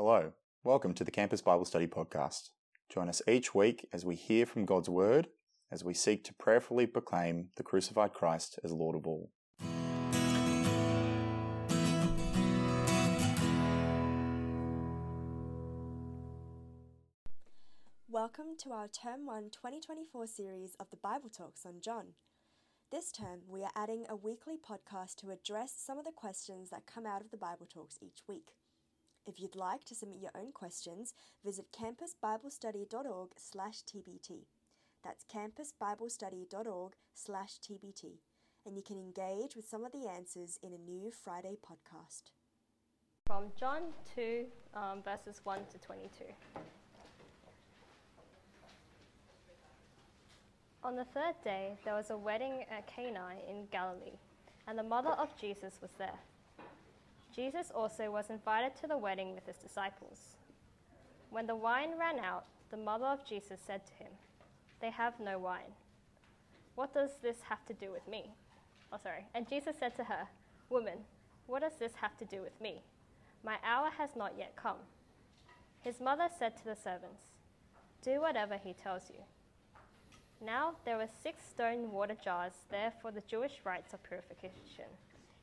Hello, welcome to the Campus Bible Study Podcast. Join us each week as we hear from God's Word, as we seek to prayerfully proclaim the crucified Christ as Lord of all. Welcome to our Term 1 2024 series of the Bible Talks on John. This term, we are adding a weekly podcast to address some of the questions that come out of the Bible Talks each week. If you'd like to submit your own questions, visit campusbiblestudy.org slash TBT. That's campusbiblestudy.org slash TBT. And you can engage with some of the answers in a new Friday podcast. From John 2, um, verses 1 to 22. On the third day, there was a wedding at Cana in Galilee, and the mother of Jesus was there. Jesus also was invited to the wedding with his disciples. When the wine ran out, the mother of Jesus said to him, They have no wine. What does this have to do with me? Oh, sorry. And Jesus said to her, Woman, what does this have to do with me? My hour has not yet come. His mother said to the servants, Do whatever he tells you. Now there were six stone water jars there for the Jewish rites of purification,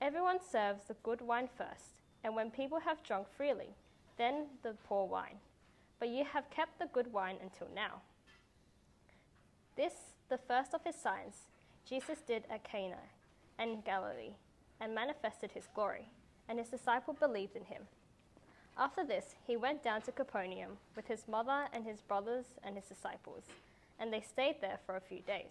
Everyone serves the good wine first, and when people have drunk freely, then the poor wine. But you have kept the good wine until now. This, the first of his signs, Jesus did at Cana and Galilee, and manifested his glory, and his disciple believed in him. After this, he went down to Capernaum with his mother and his brothers and his disciples, and they stayed there for a few days.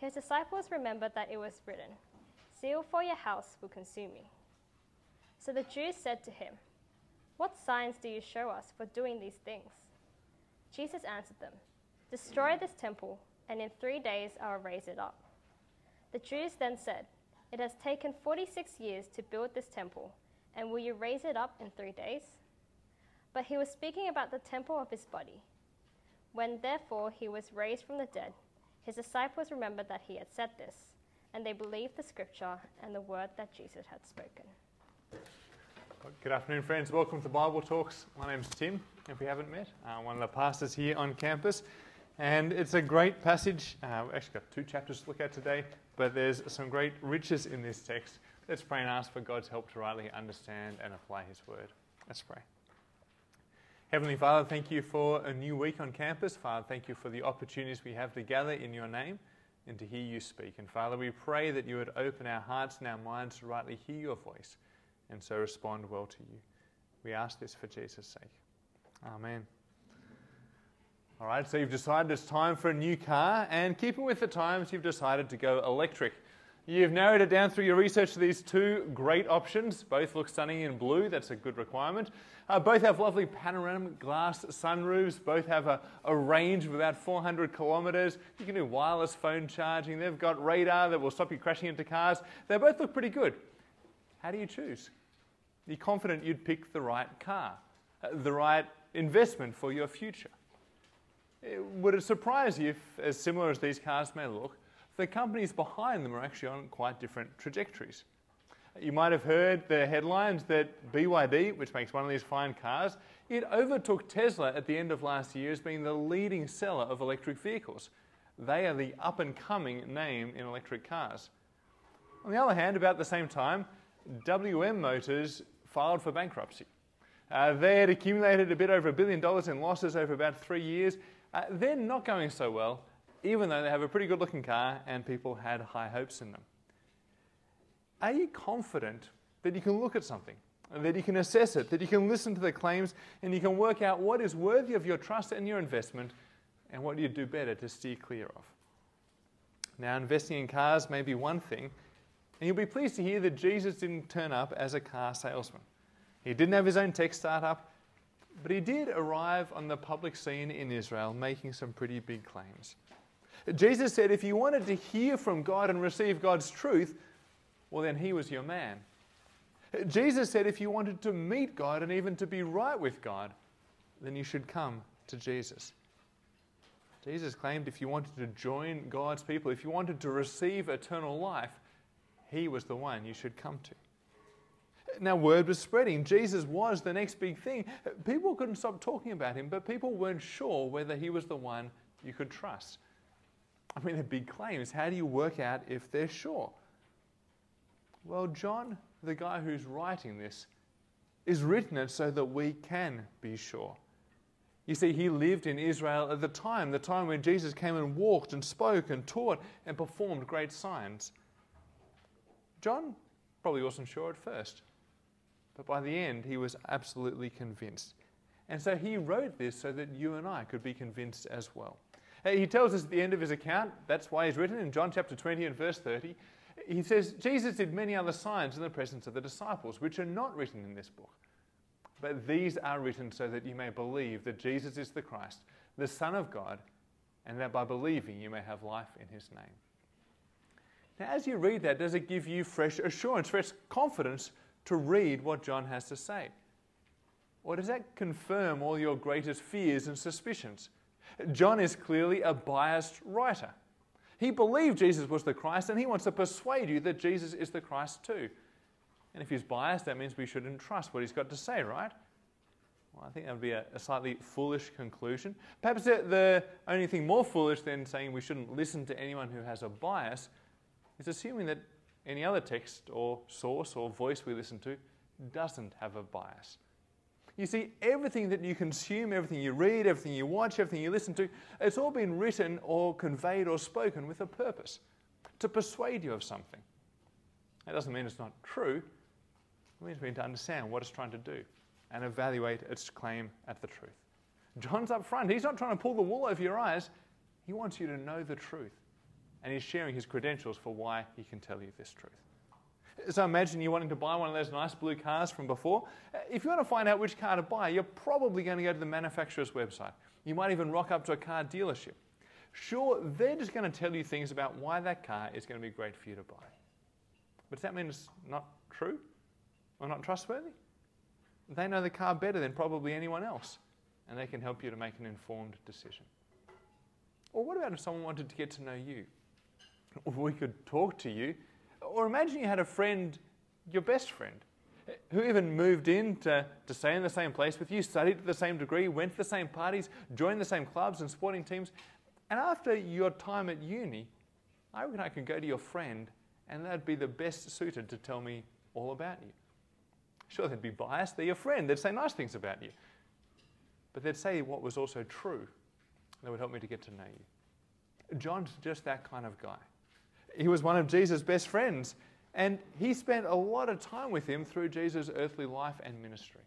His disciples remembered that it was written, Zeal for your house will consume me. So the Jews said to him, What signs do you show us for doing these things? Jesus answered them, Destroy this temple, and in three days I will raise it up. The Jews then said, It has taken 46 years to build this temple, and will you raise it up in three days? But he was speaking about the temple of his body. When therefore he was raised from the dead, his disciples remembered that he had said this, and they believed the scripture and the word that Jesus had spoken. Good afternoon, friends. Welcome to Bible Talks. My name's Tim, if we haven't met. I'm one of the pastors here on campus. And it's a great passage. Uh, we've actually got two chapters to look at today, but there's some great riches in this text. Let's pray and ask for God's help to rightly understand and apply His word. Let's pray. Heavenly Father, thank you for a new week on campus. Father, thank you for the opportunities we have to gather in your name and to hear you speak. And Father, we pray that you would open our hearts and our minds to rightly hear your voice and so respond well to you. We ask this for Jesus' sake. Amen. All right, so you've decided it's time for a new car, and keeping with the times, you've decided to go electric. You've narrowed it down through your research to these two great options. Both look stunning in blue, that's a good requirement. Uh, both have lovely panoramic glass sunroofs. Both have a, a range of about 400 kilometres. You can do wireless phone charging. They've got radar that will stop you crashing into cars. They both look pretty good. How do you choose? Are You're confident you'd pick the right car, uh, the right investment for your future. Would it surprise you if, as similar as these cars may look, the companies behind them are actually on quite different trajectories? You might have heard the headlines that BYD, which makes one of these fine cars, it overtook Tesla at the end of last year as being the leading seller of electric vehicles. They are the up and coming name in electric cars. On the other hand, about the same time, WM Motors filed for bankruptcy. Uh, they had accumulated a bit over a billion dollars in losses over about three years. Uh, they're not going so well, even though they have a pretty good looking car and people had high hopes in them. Are you confident that you can look at something, that you can assess it, that you can listen to the claims, and you can work out what is worthy of your trust and your investment, and what you'd do better to steer clear of? Now, investing in cars may be one thing, and you'll be pleased to hear that Jesus didn't turn up as a car salesman. He didn't have his own tech startup, but he did arrive on the public scene in Israel making some pretty big claims. Jesus said if you wanted to hear from God and receive God's truth, well, then he was your man. Jesus said if you wanted to meet God and even to be right with God, then you should come to Jesus. Jesus claimed if you wanted to join God's people, if you wanted to receive eternal life, he was the one you should come to. Now, word was spreading. Jesus was the next big thing. People couldn't stop talking about him, but people weren't sure whether he was the one you could trust. I mean, they're big claims. How do you work out if they're sure? Well, John, the guy who's writing this, is written it so that we can be sure. You see, he lived in Israel at the time, the time when Jesus came and walked and spoke and taught and performed great signs. John probably wasn't sure at first, but by the end, he was absolutely convinced. And so he wrote this so that you and I could be convinced as well. He tells us at the end of his account, that's why he's written in John chapter 20 and verse 30. He says, Jesus did many other signs in the presence of the disciples, which are not written in this book. But these are written so that you may believe that Jesus is the Christ, the Son of God, and that by believing you may have life in his name. Now, as you read that, does it give you fresh assurance, fresh confidence to read what John has to say? Or does that confirm all your greatest fears and suspicions? John is clearly a biased writer. He believed Jesus was the Christ and he wants to persuade you that Jesus is the Christ too. And if he's biased, that means we shouldn't trust what he's got to say, right? Well, I think that would be a, a slightly foolish conclusion. Perhaps the, the only thing more foolish than saying we shouldn't listen to anyone who has a bias is assuming that any other text or source or voice we listen to doesn't have a bias. You see, everything that you consume, everything you read, everything you watch, everything you listen to, it's all been written or conveyed or spoken with a purpose to persuade you of something. That doesn't mean it's not true, it means we need to understand what it's trying to do and evaluate its claim at the truth. John's up front. He's not trying to pull the wool over your eyes. He wants you to know the truth. And he's sharing his credentials for why he can tell you this truth. So imagine you're wanting to buy one of those nice blue cars from before. Uh, if you want to find out which car to buy, you're probably going to go to the manufacturer's website. You might even rock up to a car dealership. Sure, they're just going to tell you things about why that car is going to be great for you to buy. But does that mean it's not true or not trustworthy? They know the car better than probably anyone else, and they can help you to make an informed decision. Or what about if someone wanted to get to know you? We could talk to you or imagine you had a friend, your best friend, who even moved in to, to stay in the same place with you, studied to the same degree, went to the same parties, joined the same clubs and sporting teams. And after your time at uni, I reckon I could go to your friend and that'd be the best suited to tell me all about you. Sure, they'd be biased. They're your friend. They'd say nice things about you. But they'd say what was also true. That would help me to get to know you. John's just that kind of guy. He was one of Jesus' best friends, and he spent a lot of time with him through Jesus' earthly life and ministry.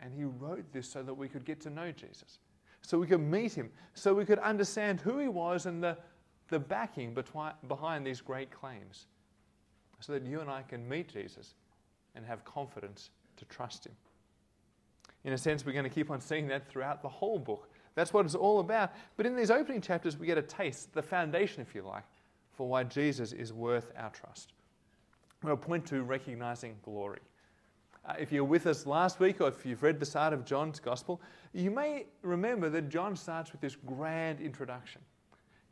And he wrote this so that we could get to know Jesus, so we could meet him, so we could understand who he was and the, the backing behind these great claims, so that you and I can meet Jesus and have confidence to trust him. In a sense, we're going to keep on seeing that throughout the whole book. That's what it's all about. But in these opening chapters, we get a taste, the foundation, if you like, for why Jesus is worth our trust. We'll point to recognizing glory. Uh, if you're with us last week or if you've read the start of John's Gospel, you may remember that John starts with this grand introduction.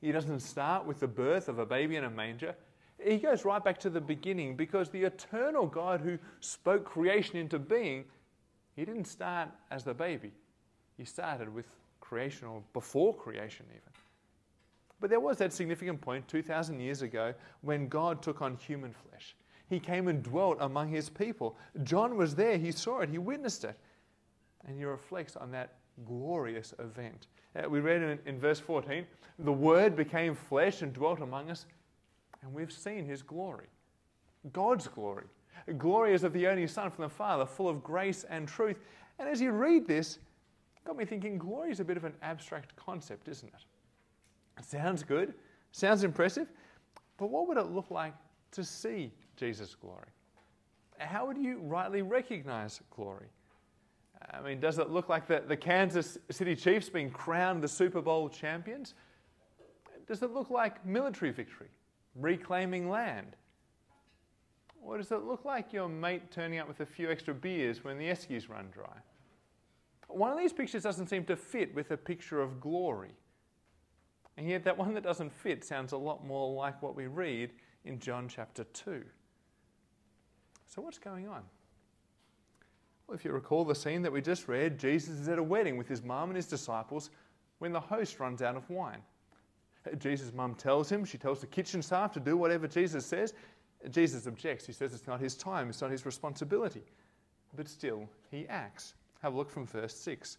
He doesn't start with the birth of a baby in a manger. He goes right back to the beginning because the eternal God who spoke creation into being, he didn't start as the baby. He started with creation or before creation, even. But there was that significant point 2,000 years ago when God took on human flesh. He came and dwelt among his people. John was there, he saw it, he witnessed it. and he reflects on that glorious event. Uh, we read in, in verse 14 the Word became flesh and dwelt among us, and we've seen his glory. God's glory. Glory as of the only Son from the Father, full of grace and truth. And as you read this, got me thinking glory is a bit of an abstract concept, isn't it? Sounds good, sounds impressive, but what would it look like to see Jesus' glory? How would you rightly recognize glory? I mean, does it look like the, the Kansas City Chiefs being crowned the Super Bowl champions? Does it look like military victory, reclaiming land? Or does it look like your mate turning up with a few extra beers when the eskies run dry? One of these pictures doesn't seem to fit with a picture of glory. And yet, that one that doesn't fit sounds a lot more like what we read in John chapter 2. So, what's going on? Well, if you recall the scene that we just read, Jesus is at a wedding with his mum and his disciples when the host runs out of wine. Jesus' mum tells him, she tells the kitchen staff to do whatever Jesus says. Jesus objects. He says it's not his time, it's not his responsibility. But still, he acts. Have a look from verse 6.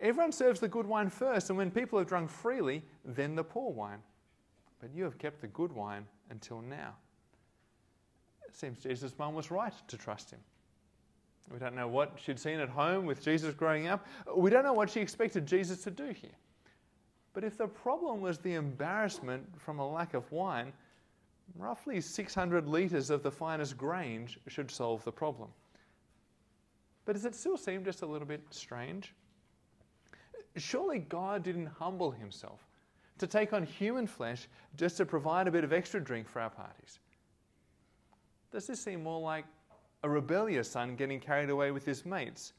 Everyone serves the good wine first, and when people have drunk freely, then the poor wine. But you have kept the good wine until now. It seems Jesus' mum was right to trust him. We don't know what she'd seen at home with Jesus growing up. We don't know what she expected Jesus to do here. But if the problem was the embarrassment from a lack of wine, roughly 600 litres of the finest Grange should solve the problem. But does it still seem just a little bit strange? Surely God didn't humble himself to take on human flesh just to provide a bit of extra drink for our parties. Does this seem more like a rebellious son getting carried away with his mates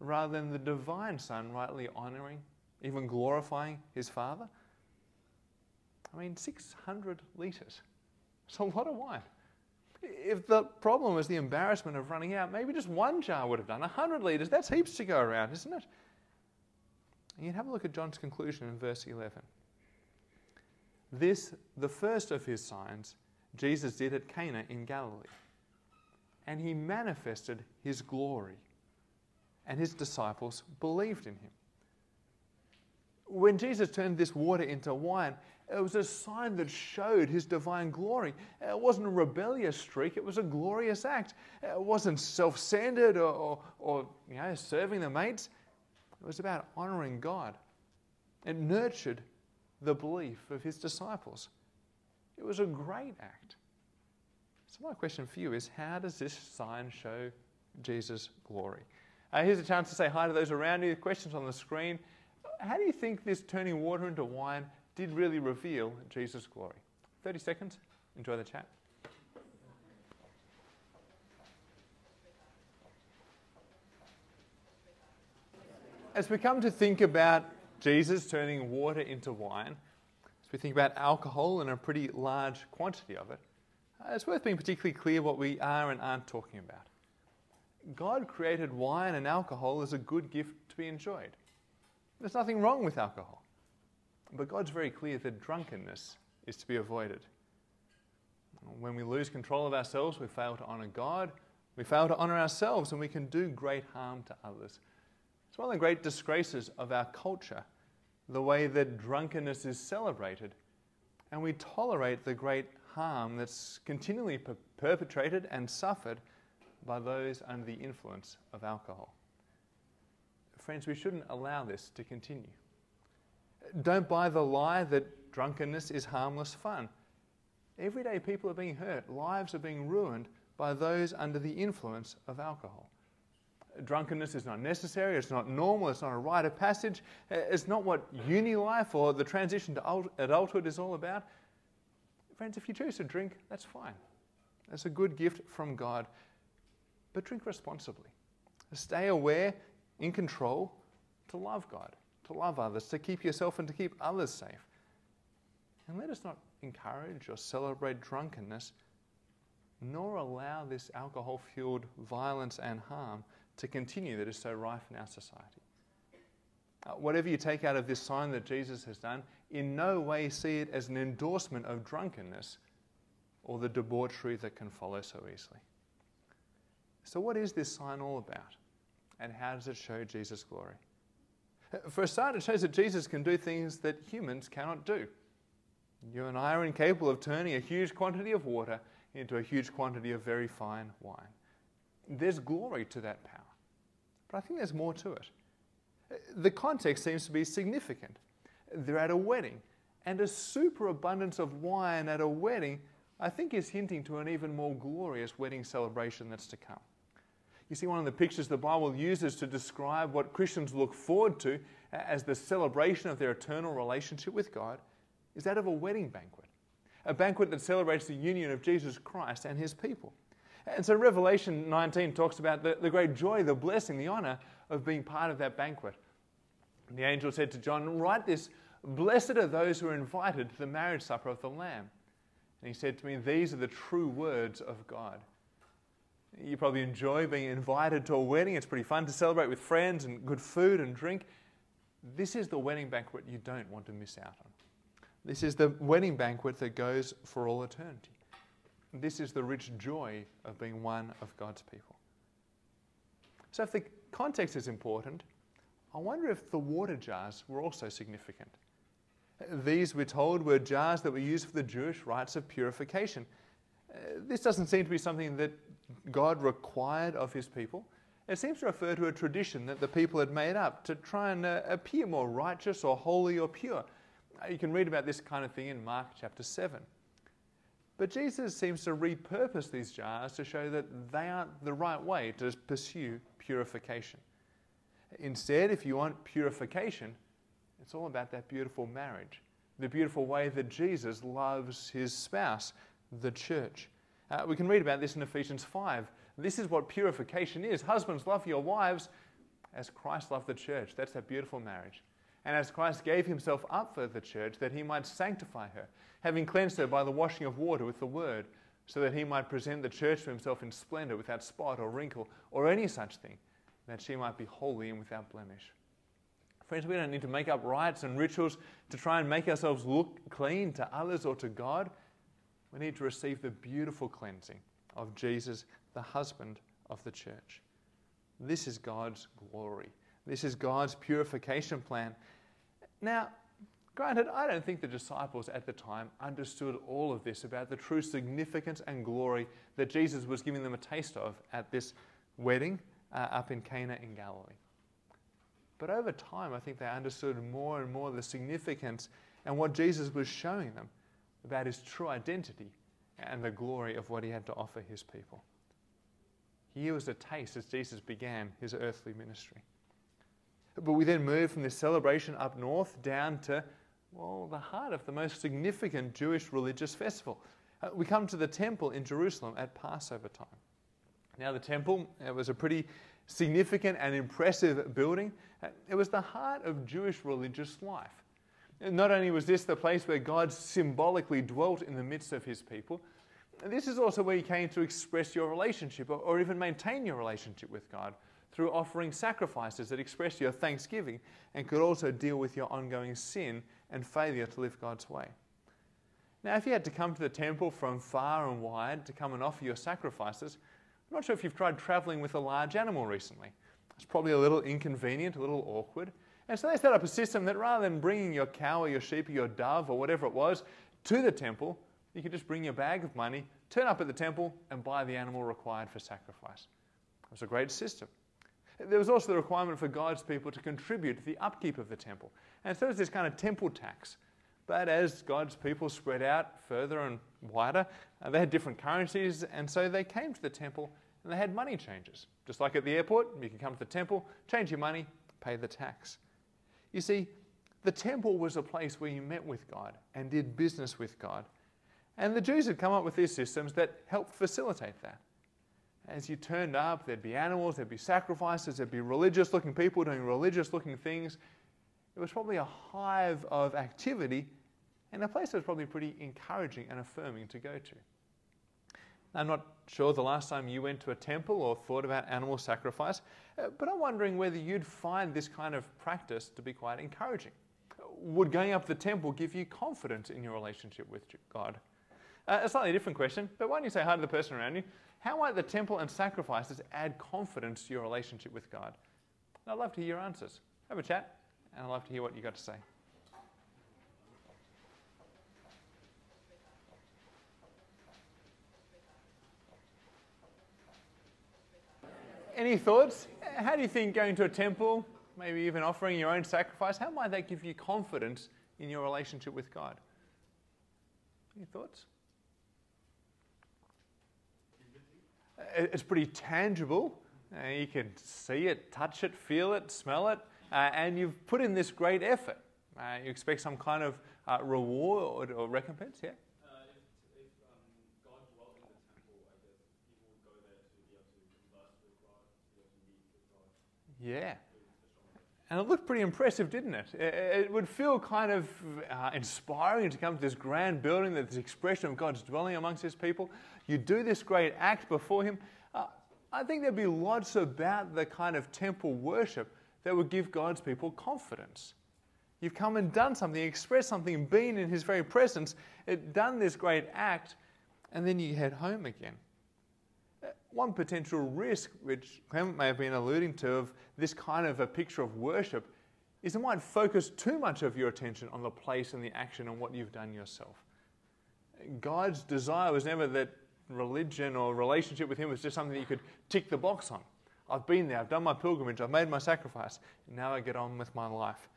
rather than the divine son rightly honoring, even glorifying his father? I mean, 600 litres. It's a lot of wine. If the problem was the embarrassment of running out, maybe just one jar would have done. 100 litres, that's heaps to go around, isn't it? And you have a look at John's conclusion in verse 11. This, the first of his signs, Jesus did at Cana in Galilee. And he manifested his glory. And his disciples believed in him. When Jesus turned this water into wine, it was a sign that showed his divine glory. It wasn't a rebellious streak, it was a glorious act. It wasn't self centered or, or, or, you know, serving the mates. It was about honoring God. It nurtured the belief of his disciples. It was a great act. So, my question for you is how does this sign show Jesus' glory? Uh, here's a chance to say hi to those around you. Questions on the screen. How do you think this turning water into wine did really reveal Jesus' glory? 30 seconds. Enjoy the chat. As we come to think about Jesus turning water into wine, as we think about alcohol and a pretty large quantity of it, uh, it's worth being particularly clear what we are and aren't talking about. God created wine and alcohol as a good gift to be enjoyed. There's nothing wrong with alcohol. But God's very clear that drunkenness is to be avoided. When we lose control of ourselves, we fail to honour God, we fail to honour ourselves, and we can do great harm to others. It's one of the great disgraces of our culture, the way that drunkenness is celebrated, and we tolerate the great harm that's continually per- perpetrated and suffered by those under the influence of alcohol. Friends, we shouldn't allow this to continue. Don't buy the lie that drunkenness is harmless fun. Everyday people are being hurt, lives are being ruined by those under the influence of alcohol drunkenness is not necessary, it's not normal, it's not a rite of passage, uh, it's not what uni life or the transition to adulthood is all about. Friends, if you choose to drink, that's fine. That's a good gift from God. But drink responsibly. Stay aware, in control, to love God, to love others, to keep yourself and to keep others safe. And let us not encourage or celebrate drunkenness, nor allow this alcohol fueled violence and harm to continue that is so rife in our society. Uh, whatever you take out of this sign that Jesus has done, in no way see it as an endorsement of drunkenness or the debauchery that can follow so easily. So, what is this sign all about? And how does it show Jesus' glory? For a start, it shows that Jesus can do things that humans cannot do. You and I are incapable of turning a huge quantity of water into a huge quantity of very fine wine. There's glory to that power. But I think there's more to it. The context seems to be significant. They're at a wedding, and a superabundance of wine at a wedding, I think, is hinting to an even more glorious wedding celebration that's to come. You see, one of the pictures the Bible uses to describe what Christians look forward to as the celebration of their eternal relationship with God is that of a wedding banquet, a banquet that celebrates the union of Jesus Christ and his people. And so Revelation 19 talks about the, the great joy, the blessing, the honor of being part of that banquet. And the angel said to John, Write this Blessed are those who are invited to the marriage supper of the Lamb. And he said to me, These are the true words of God. You probably enjoy being invited to a wedding. It's pretty fun to celebrate with friends and good food and drink. This is the wedding banquet you don't want to miss out on. This is the wedding banquet that goes for all eternity. This is the rich joy of being one of God's people. So, if the context is important, I wonder if the water jars were also significant. These, we're told, were jars that were used for the Jewish rites of purification. Uh, this doesn't seem to be something that God required of his people. It seems to refer to a tradition that the people had made up to try and uh, appear more righteous or holy or pure. Uh, you can read about this kind of thing in Mark chapter 7. But Jesus seems to repurpose these jars to show that they aren't the right way to pursue purification. Instead, if you want purification, it's all about that beautiful marriage, the beautiful way that Jesus loves his spouse, the church. Uh, we can read about this in Ephesians 5. This is what purification is. Husbands, love your wives as Christ loved the church. That's that beautiful marriage. And as Christ gave himself up for the church, that he might sanctify her, having cleansed her by the washing of water with the word, so that he might present the church to himself in splendor, without spot or wrinkle or any such thing, that she might be holy and without blemish. Friends, we don't need to make up rites and rituals to try and make ourselves look clean to others or to God. We need to receive the beautiful cleansing of Jesus, the husband of the church. This is God's glory. This is God's purification plan. Now, granted, I don't think the disciples at the time understood all of this about the true significance and glory that Jesus was giving them a taste of at this wedding uh, up in Cana in Galilee. But over time, I think they understood more and more the significance and what Jesus was showing them about his true identity and the glory of what he had to offer his people. Here was a taste as Jesus began his earthly ministry. But we then move from this celebration up north down to, well, the heart of the most significant Jewish religious festival. Uh, we come to the temple in Jerusalem at Passover time. Now, the temple was a pretty significant and impressive building. Uh, it was the heart of Jewish religious life. Not only was this the place where God symbolically dwelt in the midst of his people, this is also where you came to express your relationship or, or even maintain your relationship with God through offering sacrifices that express your thanksgiving and could also deal with your ongoing sin and failure to live God's way. Now, if you had to come to the temple from far and wide to come and offer your sacrifices, I'm not sure if you've tried traveling with a large animal recently. It's probably a little inconvenient, a little awkward. And so they set up a system that rather than bringing your cow or your sheep or your dove or whatever it was to the temple, you could just bring your bag of money, turn up at the temple, and buy the animal required for sacrifice. It was a great system. There was also the requirement for God's people to contribute to the upkeep of the temple. And so there's this kind of temple tax. But as God's people spread out further and wider, uh, they had different currencies, and so they came to the temple and they had money changes. Just like at the airport, you can come to the temple, change your money, pay the tax. You see, the temple was a place where you met with God and did business with God. And the Jews had come up with these systems that helped facilitate that. As you turned up, there'd be animals, there'd be sacrifices, there'd be religious looking people doing religious looking things. It was probably a hive of activity and a place that was probably pretty encouraging and affirming to go to. I'm not sure the last time you went to a temple or thought about animal sacrifice, uh, but I'm wondering whether you'd find this kind of practice to be quite encouraging. Would going up the temple give you confidence in your relationship with God? Uh, a slightly different question, but why don't you say hi to the person around you? How might the temple and sacrifices add confidence to your relationship with God? I'd love to hear your answers. Have a chat, and I'd love to hear what you got to say. Any thoughts? How do you think going to a temple, maybe even offering your own sacrifice, how might that give you confidence in your relationship with God? Any thoughts? It's pretty tangible. Uh, you can see it, touch it, feel it, smell it, uh, and you've put in this great effort. Uh, you expect some kind of uh, reward or recompense, yeah? Yeah. And it looked pretty impressive, didn't it? It would feel kind of uh, inspiring to come to this grand building, this expression of God's dwelling amongst His people. You do this great act before Him. Uh, I think there'd be lots about the kind of temple worship that would give God's people confidence. You've come and done something, expressed something, been in His very presence, done this great act, and then you head home again. One potential risk, which Clement may have been alluding to, of this kind of a picture of worship is it might focus too much of your attention on the place and the action and what you've done yourself. God's desire was never that religion or relationship with Him was just something that you could tick the box on. I've been there, I've done my pilgrimage, I've made my sacrifice, now I get on with my life.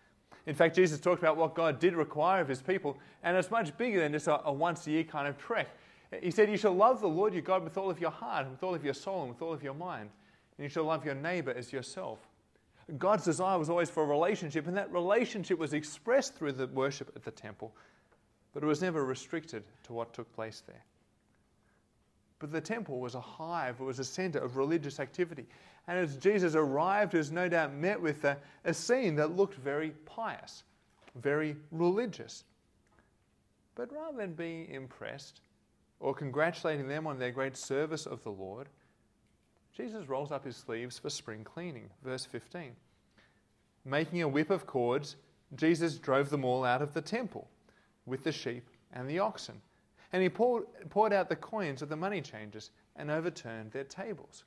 In fact, Jesus talked about what God did require of His people, and it's much bigger than just a, a once a year kind of trek. He said, You shall love the Lord your God with all of your heart, with all of your soul, and with all of your mind. And you shall love your neighbor as yourself. God's desire was always for a relationship, and that relationship was expressed through the worship at the temple, but it was never restricted to what took place there. But the temple was a hive, it was a center of religious activity. And as Jesus arrived, he was no doubt met with a, a scene that looked very pious, very religious. But rather than being impressed, or congratulating them on their great service of the Lord, Jesus rolls up his sleeves for spring cleaning. Verse 15. Making a whip of cords, Jesus drove them all out of the temple with the sheep and the oxen. And he poured, poured out the coins of the money changers and overturned their tables.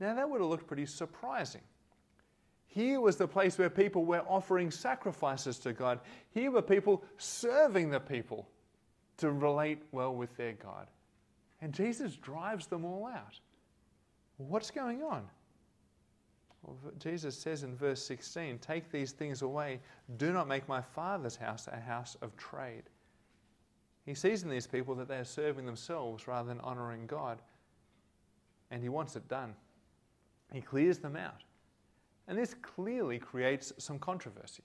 Now, that would have looked pretty surprising. Here was the place where people were offering sacrifices to God. Here were people serving the people to relate well with their God. And Jesus drives them all out. What's going on? Well, Jesus says in verse 16, Take these things away. Do not make my Father's house a house of trade. He sees in these people that they are serving themselves rather than honoring God. And he wants it done. He clears them out. And this clearly creates some controversy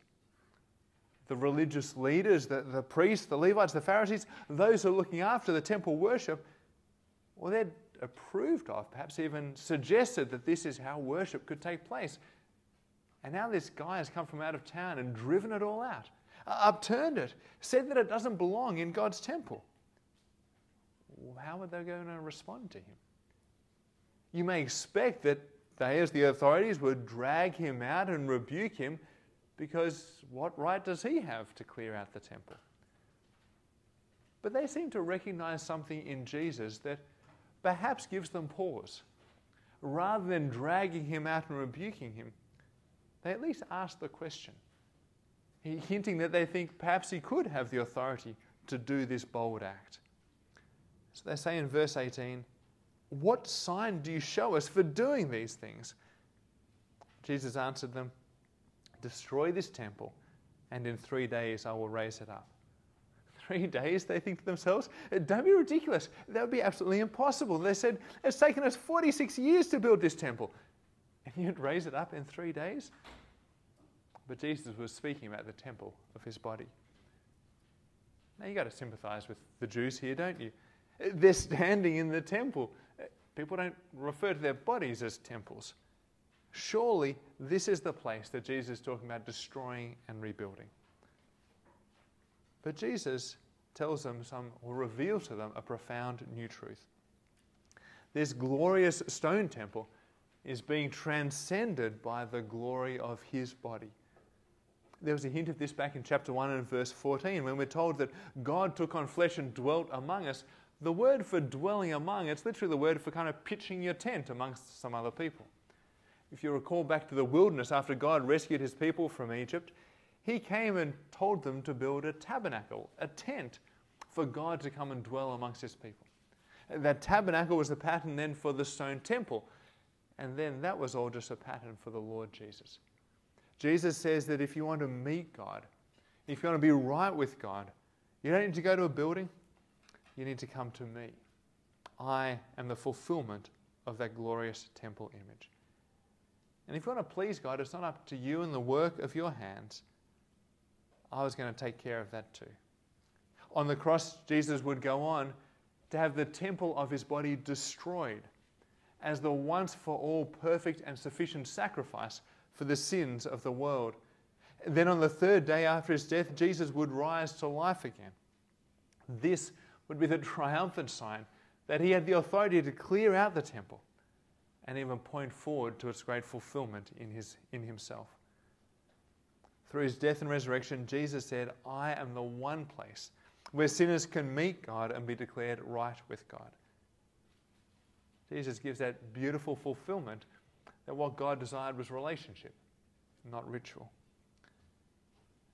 the religious leaders, the, the priests, the Levites, the Pharisees, those who are looking after the temple worship, well, they'd approved of, perhaps even suggested that this is how worship could take place. And now this guy has come from out of town and driven it all out, uh, upturned it, said that it doesn't belong in God's temple. How are they going to respond to him? You may expect that they, as the authorities, would drag him out and rebuke him because what right does he have to clear out the temple? But they seem to recognize something in Jesus that perhaps gives them pause. Rather than dragging him out and rebuking him, they at least ask the question, hinting that they think perhaps he could have the authority to do this bold act. So they say in verse 18, What sign do you show us for doing these things? Jesus answered them, Destroy this temple, and in three days I will raise it up. Three days, they think to themselves? Don't be ridiculous. That would be absolutely impossible. They said, It's taken us 46 years to build this temple, and you'd raise it up in three days? But Jesus was speaking about the temple of his body. Now, you've got to sympathize with the Jews here, don't you? They're standing in the temple. People don't refer to their bodies as temples. Surely this is the place that Jesus is talking about destroying and rebuilding. But Jesus tells them some, or reveals to them, a profound new truth. This glorious stone temple is being transcended by the glory of his body. There was a hint of this back in chapter 1 and verse 14 when we're told that God took on flesh and dwelt among us. The word for dwelling among, it's literally the word for kind of pitching your tent amongst some other people. If you recall back to the wilderness after God rescued his people from Egypt, he came and told them to build a tabernacle, a tent, for God to come and dwell amongst his people. That tabernacle was the pattern then for the stone temple. And then that was all just a pattern for the Lord Jesus. Jesus says that if you want to meet God, if you want to be right with God, you don't need to go to a building, you need to come to me. I am the fulfillment of that glorious temple image. And if you want to please God, it's not up to you and the work of your hands. I was going to take care of that too. On the cross, Jesus would go on to have the temple of his body destroyed as the once for all perfect and sufficient sacrifice for the sins of the world. Then on the third day after his death, Jesus would rise to life again. This would be the triumphant sign that he had the authority to clear out the temple and even point forward to its great fulfillment in, his, in himself. Through his death and resurrection, Jesus said, I am the one place where sinners can meet God and be declared right with God. Jesus gives that beautiful fulfillment that what God desired was relationship, not ritual.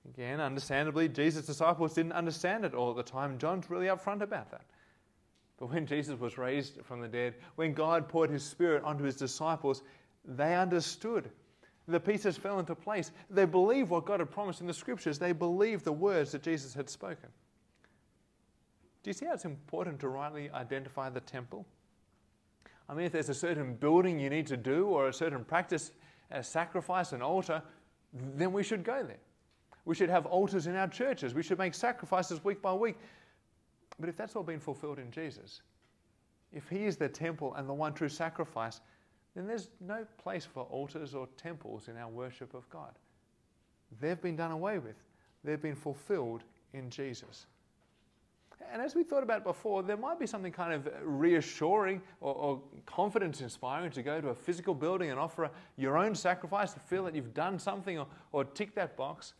Again, understandably, Jesus' disciples didn't understand it all at the time. John's really upfront about that. But when Jesus was raised from the dead, when God poured his Spirit onto his disciples, they understood. The pieces fell into place. They believed what God had promised in the scriptures, they believed the words that Jesus had spoken. Do you see how it's important to rightly identify the temple? I mean, if there's a certain building you need to do or a certain practice, a sacrifice, an altar, then we should go there. We should have altars in our churches. We should make sacrifices week by week. But if that's all been fulfilled in Jesus, if He is the temple and the one true sacrifice, then there's no place for altars or temples in our worship of God. They've been done away with, they've been fulfilled in Jesus. And as we thought about before, there might be something kind of reassuring or, or confidence inspiring to go to a physical building and offer a, your own sacrifice to feel that you've done something or, or tick that box.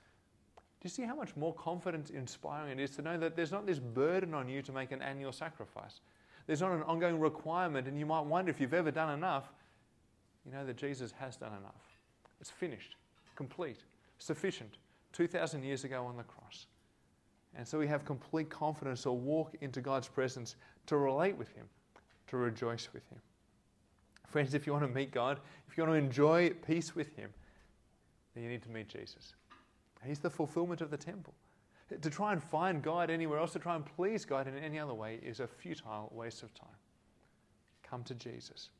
Do you see how much more confidence inspiring it is to know that there's not this burden on you to make an annual sacrifice? There's not an ongoing requirement, and you might wonder if you've ever done enough. You know that Jesus has done enough. It's finished, complete, sufficient, 2,000 years ago on the cross. And so we have complete confidence to walk into God's presence, to relate with Him, to rejoice with Him. Friends, if you want to meet God, if you want to enjoy peace with Him, then you need to meet Jesus. He's the fulfillment of the temple. To try and find God anywhere else, to try and please God in any other way, is a futile waste of time. Come to Jesus.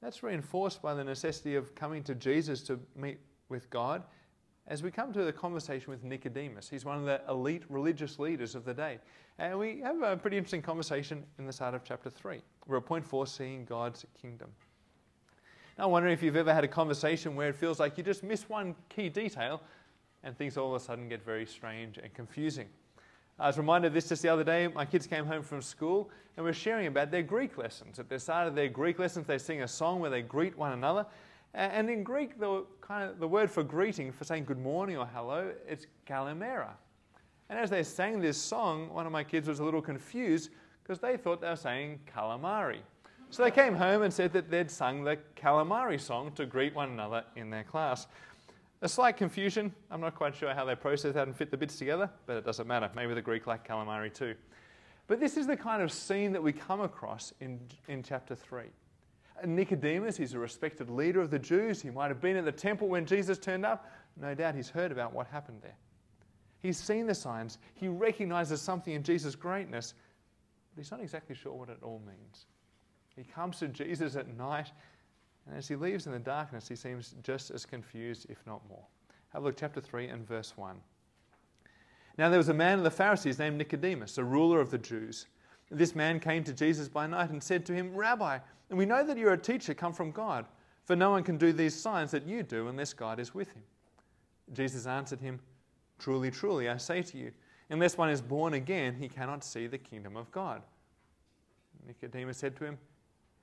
That's reinforced by the necessity of coming to Jesus to meet with God as we come to the conversation with Nicodemus. He's one of the elite religious leaders of the day. And we have a pretty interesting conversation in the start of chapter 3. We're at point 4, seeing God's kingdom. Now, I wonder if you've ever had a conversation where it feels like you just miss one key detail and things all of a sudden get very strange and confusing. I was reminded of this just the other day. My kids came home from school and were sharing about their Greek lessons. At the start of their Greek lessons, they sing a song where they greet one another. And in Greek, the, kind of, the word for greeting, for saying good morning or hello, it's kalimera. And as they sang this song, one of my kids was a little confused because they thought they were saying calamari. So they came home and said that they'd sung the calamari song to greet one another in their class. A slight confusion. I'm not quite sure how they processed that and fit the bits together, but it doesn't matter. Maybe the Greek like calamari too. But this is the kind of scene that we come across in, in chapter 3. Nicodemus, he's a respected leader of the Jews. He might have been at the temple when Jesus turned up. No doubt he's heard about what happened there. He's seen the signs. He recognizes something in Jesus' greatness, but he's not exactly sure what it all means. He comes to Jesus at night, and as he leaves in the darkness, he seems just as confused, if not more. Have a look, chapter 3 and verse 1. Now there was a man of the Pharisees named Nicodemus, a ruler of the Jews. This man came to Jesus by night and said to him, Rabbi, and we know that you're a teacher come from God. For no one can do these signs that you do unless God is with him. Jesus answered him, Truly, truly, I say to you, unless one is born again, he cannot see the kingdom of God. Nicodemus said to him,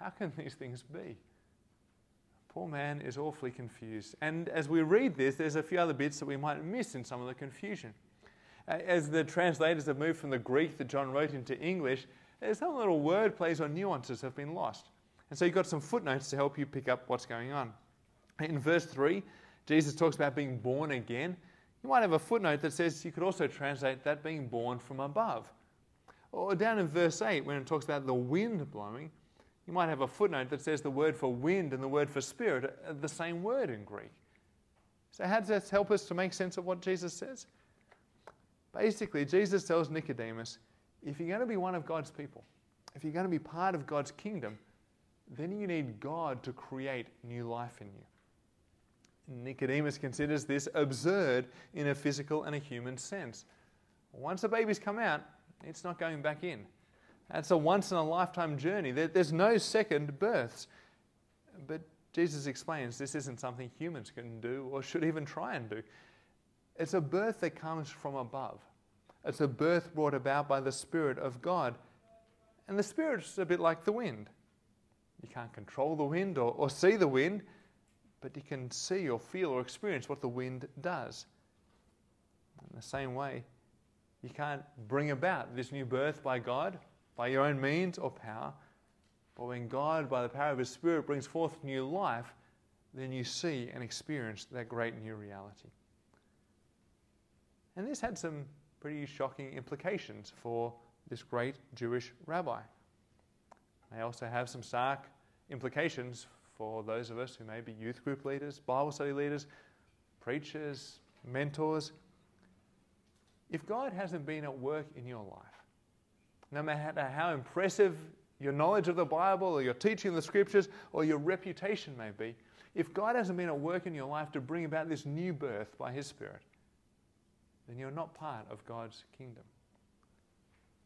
How can these things be? Poor man is awfully confused. And as we read this, there's a few other bits that we might miss in some of the confusion. Uh, as the translators have moved from the Greek that John wrote into English, some little word plays or nuances have been lost. And so you've got some footnotes to help you pick up what's going on. In verse 3, Jesus talks about being born again. You might have a footnote that says you could also translate that being born from above. Or down in verse 8, when it talks about the wind blowing, you might have a footnote that says the word for wind and the word for spirit are the same word in Greek. So, how does this help us to make sense of what Jesus says? Basically, Jesus tells Nicodemus if you're going to be one of God's people, if you're going to be part of God's kingdom, then you need God to create new life in you. Nicodemus considers this absurd in a physical and a human sense. Once a baby's come out, it's not going back in. That's a once in a lifetime journey. There's no second births. But Jesus explains this isn't something humans can do or should even try and do. It's a birth that comes from above. It's a birth brought about by the Spirit of God. And the Spirit's a bit like the wind. You can't control the wind or, or see the wind, but you can see or feel or experience what the wind does. In the same way, you can't bring about this new birth by God, by your own means or power. But when God, by the power of His Spirit, brings forth new life, then you see and experience that great new reality. And this had some pretty shocking implications for this great Jewish rabbi. They also have some stark implications for those of us who may be youth group leaders, Bible study leaders, preachers, mentors. If God hasn't been at work in your life, no matter how impressive your knowledge of the Bible or your teaching of the scriptures or your reputation may be, if God hasn't been at work in your life to bring about this new birth by His Spirit, then you're not part of God's kingdom.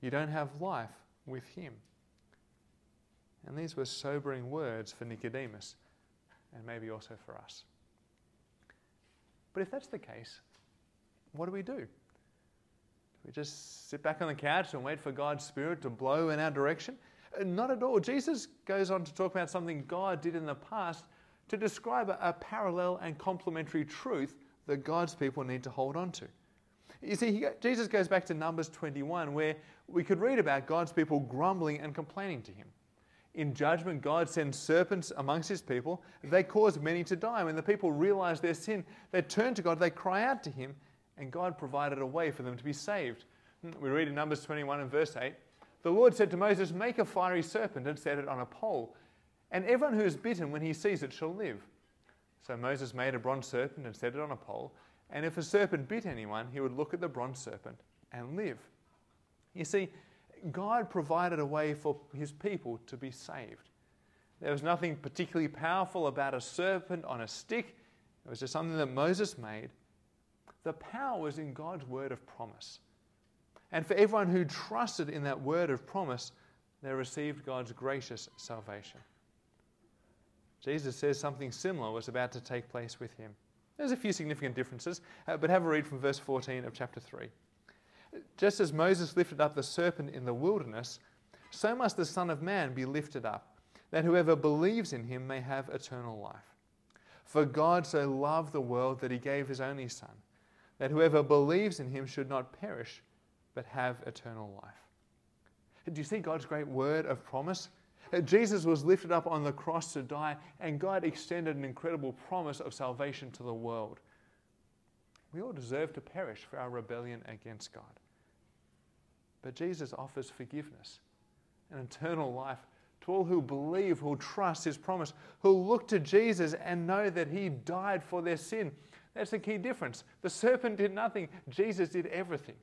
You don't have life with Him. And these were sobering words for Nicodemus and maybe also for us. But if that's the case, what do we do? We just sit back on the couch and wait for God's Spirit to blow in our direction? Uh, not at all. Jesus goes on to talk about something God did in the past to describe a, a parallel and complementary truth that God's people need to hold on to. You see, he, Jesus goes back to Numbers 21, where we could read about God's people grumbling and complaining to him. In judgment, God sends serpents amongst his people. They cause many to die. When the people realize their sin, they turn to God, they cry out to him, and God provided a way for them to be saved. Hmm, we read in Numbers 21 and verse 8 The Lord said to Moses, Make a fiery serpent and set it on a pole, and everyone who is bitten when he sees it shall live. So Moses made a bronze serpent and set it on a pole, and if a serpent bit anyone, he would look at the bronze serpent and live. You see, God provided a way for his people to be saved. There was nothing particularly powerful about a serpent on a stick, it was just something that Moses made. The power was in God's word of promise. And for everyone who trusted in that word of promise, they received God's gracious salvation. Jesus says something similar was about to take place with him. There's a few significant differences, uh, but have a read from verse 14 of chapter 3. Just as Moses lifted up the serpent in the wilderness, so must the Son of Man be lifted up, that whoever believes in him may have eternal life. For God so loved the world that he gave his only Son, that whoever believes in him should not perish, but have eternal life. Do you see God's great word of promise? Jesus was lifted up on the cross to die, and God extended an incredible promise of salvation to the world. We all deserve to perish for our rebellion against God. But Jesus offers forgiveness and eternal life to all who believe, who trust his promise, who look to Jesus and know that he died for their sin. That's the key difference. The serpent did nothing, Jesus did everything.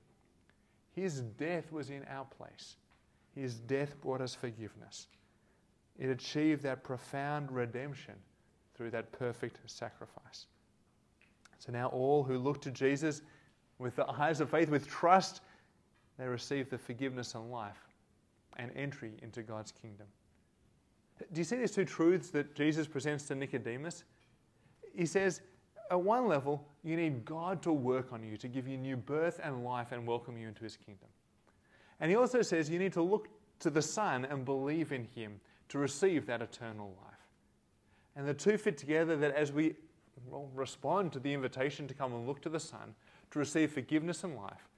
His death was in our place. His death brought us forgiveness. It achieved that profound redemption through that perfect sacrifice. So now, all who look to Jesus with the eyes of faith, with trust, they receive the forgiveness and life and entry into God's kingdom. Do you see these two truths that Jesus presents to Nicodemus? He says, at one level, you need God to work on you, to give you new birth and life and welcome you into his kingdom. And he also says you need to look to the Son and believe in him to receive that eternal life. And the two fit together that as we respond to the invitation to come and look to the Son, to receive forgiveness and life,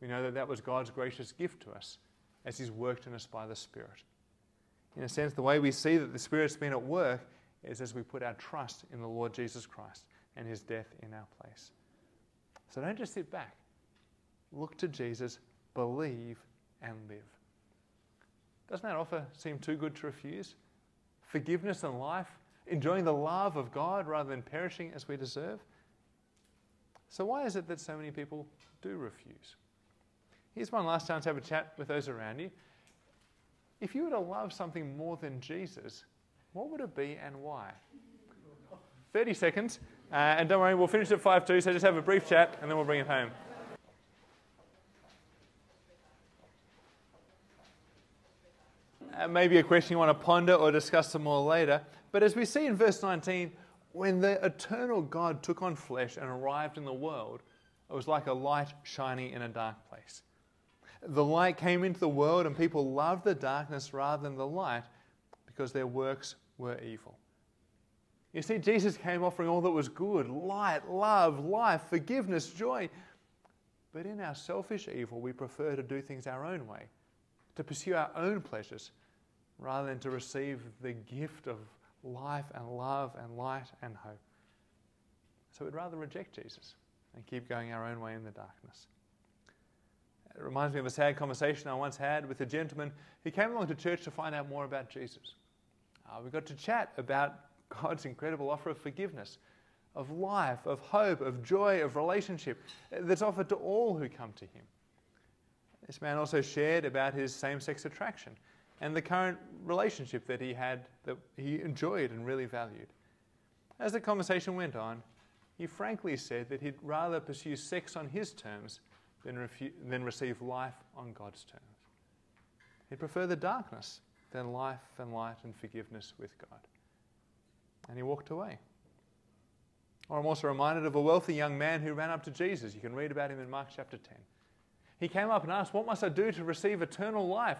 we know that that was God's gracious gift to us as He's worked in us by the Spirit. In a sense, the way we see that the Spirit's been at work is as we put our trust in the Lord Jesus Christ and His death in our place. So don't just sit back. Look to Jesus, believe, and live. Doesn't that offer seem too good to refuse? Forgiveness and life, enjoying the love of God rather than perishing as we deserve? So, why is it that so many people do refuse? Here's one last chance to have a chat with those around you. If you were to love something more than Jesus, what would it be and why? 30 seconds. Uh, and don't worry, we'll finish at 5 2, so just have a brief chat and then we'll bring it home. Uh, maybe a question you want to ponder or discuss some more later. But as we see in verse 19, when the eternal God took on flesh and arrived in the world, it was like a light shining in a dark place. The light came into the world, and people loved the darkness rather than the light because their works were evil. You see, Jesus came offering all that was good light, love, life, forgiveness, joy. But in our selfish evil, we prefer to do things our own way, to pursue our own pleasures, rather than to receive the gift of life and love and light and hope. So we'd rather reject Jesus and keep going our own way in the darkness. It reminds me of a sad conversation I once had with a gentleman who came along to church to find out more about Jesus. Uh, we got to chat about God's incredible offer of forgiveness, of life, of hope, of joy, of relationship that's offered to all who come to Him. This man also shared about his same sex attraction and the current relationship that he had that he enjoyed and really valued. As the conversation went on, he frankly said that he'd rather pursue sex on his terms than, refu- than receive life on God's terms. He'd prefer the darkness than life and light and forgiveness with God. And he walked away. Or I'm also reminded of a wealthy young man who ran up to Jesus. You can read about him in Mark chapter 10. He came up and asked, What must I do to receive eternal life?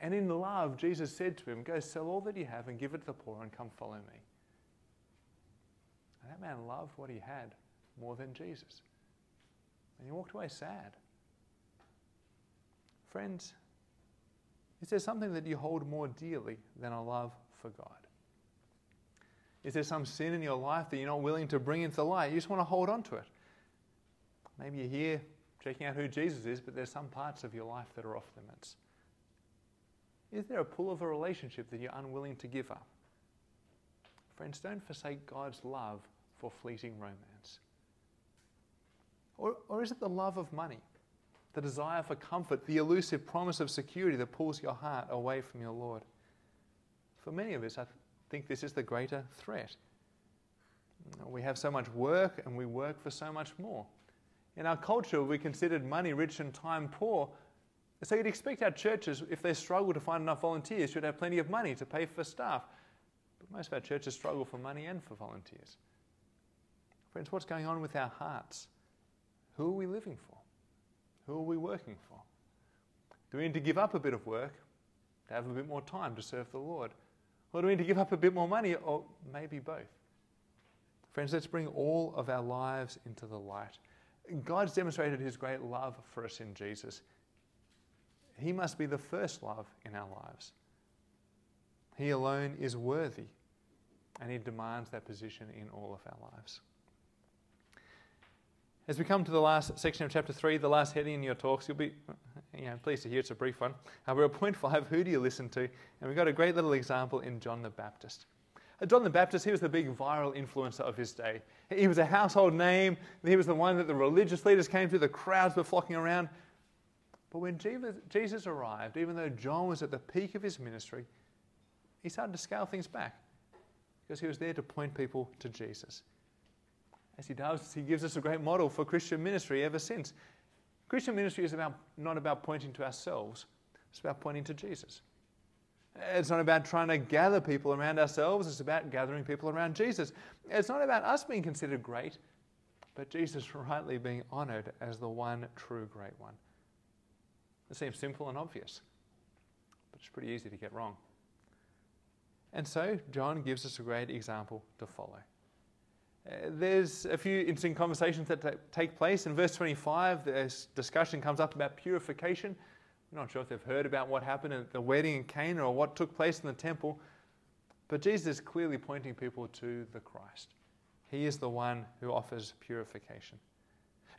And in love, Jesus said to him, Go sell all that you have and give it to the poor and come follow me. And that man loved what he had more than Jesus. And he walked away sad. Friends, is there something that you hold more dearly than a love for God? Is there some sin in your life that you're not willing to bring into the light? You just want to hold on to it. Maybe you're here checking out who Jesus is, but there's some parts of your life that are off limits. Is there a pull of a relationship that you're unwilling to give up? Friends, don't forsake God's love for fleeting romance. Or, or is it the love of money, the desire for comfort, the elusive promise of security that pulls your heart away from your Lord? For many of us, I think this is the greater threat. We have so much work and we work for so much more. In our culture, we considered money rich and time poor. So you'd expect our churches, if they struggle to find enough volunteers, should have plenty of money to pay for staff. But most of our churches struggle for money and for volunteers. Friends, what's going on with our hearts? Who are we living for? Who are we working for? Do we need to give up a bit of work to have a bit more time to serve the Lord? Or do we need to give up a bit more money, or maybe both? Friends, let's bring all of our lives into the light. God's demonstrated his great love for us in Jesus. He must be the first love in our lives. He alone is worthy, and he demands that position in all of our lives. As we come to the last section of chapter 3, the last heading in your talks, you'll be you know, pleased to hear it's a brief one. Uh, we're at point five, who do you listen to? And we've got a great little example in John the Baptist. Uh, John the Baptist, he was the big viral influencer of his day. He was a household name. He was the one that the religious leaders came to, the crowds were flocking around. But when Jesus arrived, even though John was at the peak of his ministry, he started to scale things back because he was there to point people to Jesus. As he does, he gives us a great model for Christian ministry ever since. Christian ministry is about, not about pointing to ourselves, it's about pointing to Jesus. It's not about trying to gather people around ourselves, it's about gathering people around Jesus. It's not about us being considered great, but Jesus rightly being honored as the one true great one. It seems simple and obvious, but it's pretty easy to get wrong. And so, John gives us a great example to follow. Uh, there's a few interesting conversations that take place. In verse 25, this discussion comes up about purification. I'm not sure if they've heard about what happened at the wedding in Cana or what took place in the temple, but Jesus is clearly pointing people to the Christ. He is the one who offers purification.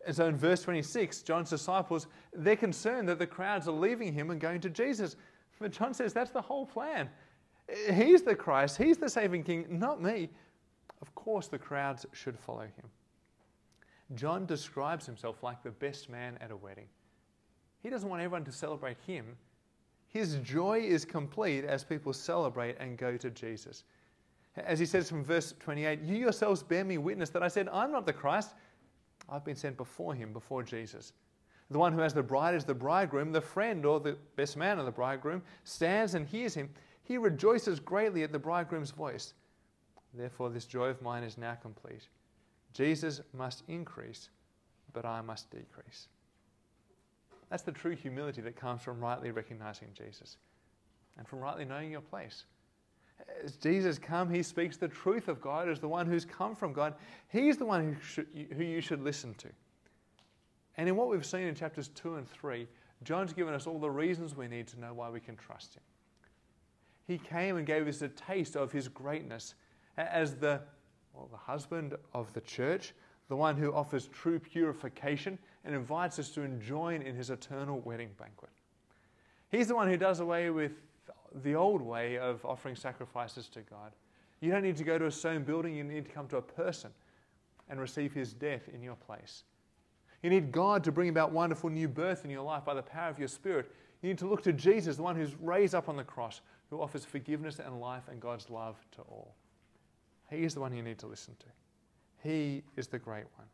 And so in verse 26, John's disciples, they're concerned that the crowds are leaving him and going to Jesus. But John says that's the whole plan. He's the Christ, he's the saving king, not me. Of course, the crowds should follow him. John describes himself like the best man at a wedding. He doesn't want everyone to celebrate him. His joy is complete as people celebrate and go to Jesus. As he says from verse 28, You yourselves bear me witness that I said, I'm not the Christ. I've been sent before him, before Jesus. The one who has the bride is the bridegroom. The friend or the best man of the bridegroom stands and hears him. He rejoices greatly at the bridegroom's voice. Therefore, this joy of mine is now complete. Jesus must increase, but I must decrease. That's the true humility that comes from rightly recognizing Jesus and from rightly knowing your place. As Jesus come, he speaks the truth of God as the one who's come from God. He's the one who, should, who you should listen to. And in what we've seen in chapters 2 and 3, John's given us all the reasons we need to know why we can trust him. He came and gave us a taste of his greatness as the, well, the husband of the church, the one who offers true purification and invites us to join in his eternal wedding banquet. He's the one who does away with the old way of offering sacrifices to God. You don't need to go to a stone building, you need to come to a person and receive his death in your place. You need God to bring about wonderful new birth in your life by the power of your spirit. You need to look to Jesus, the one who's raised up on the cross, who offers forgiveness and life and God's love to all. He is the one you need to listen to. He is the great one.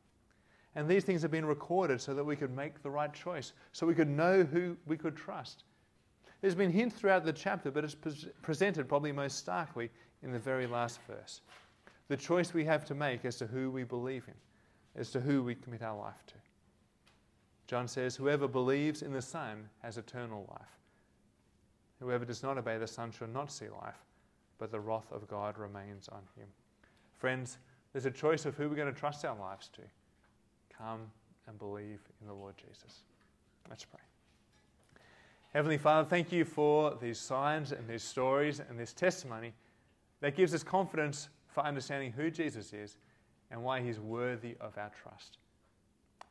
And these things have been recorded so that we could make the right choice, so we could know who we could trust. There's been hints throughout the chapter, but it's presented probably most starkly in the very last verse. The choice we have to make as to who we believe in, as to who we commit our life to. John says, Whoever believes in the Son has eternal life. Whoever does not obey the Son shall not see life, but the wrath of God remains on him. Friends, there's a choice of who we're going to trust our lives to. Come and believe in the Lord Jesus. Let's pray. Heavenly Father, thank you for these signs and these stories and this testimony that gives us confidence for understanding who Jesus is and why he's worthy of our trust.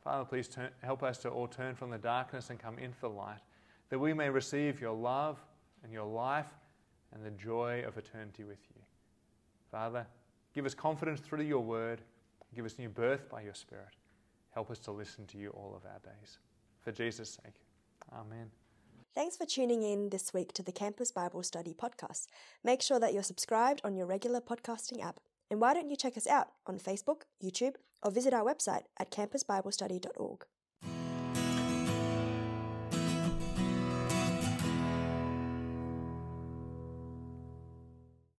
Father, please turn, help us to all turn from the darkness and come into the light, that we may receive your love and your life and the joy of eternity with you. Father, Give us confidence through your word. Give us new birth by your Spirit. Help us to listen to you all of our days. For Jesus' sake. Amen. Thanks for tuning in this week to the Campus Bible Study podcast. Make sure that you're subscribed on your regular podcasting app. And why don't you check us out on Facebook, YouTube, or visit our website at campusbiblestudy.org.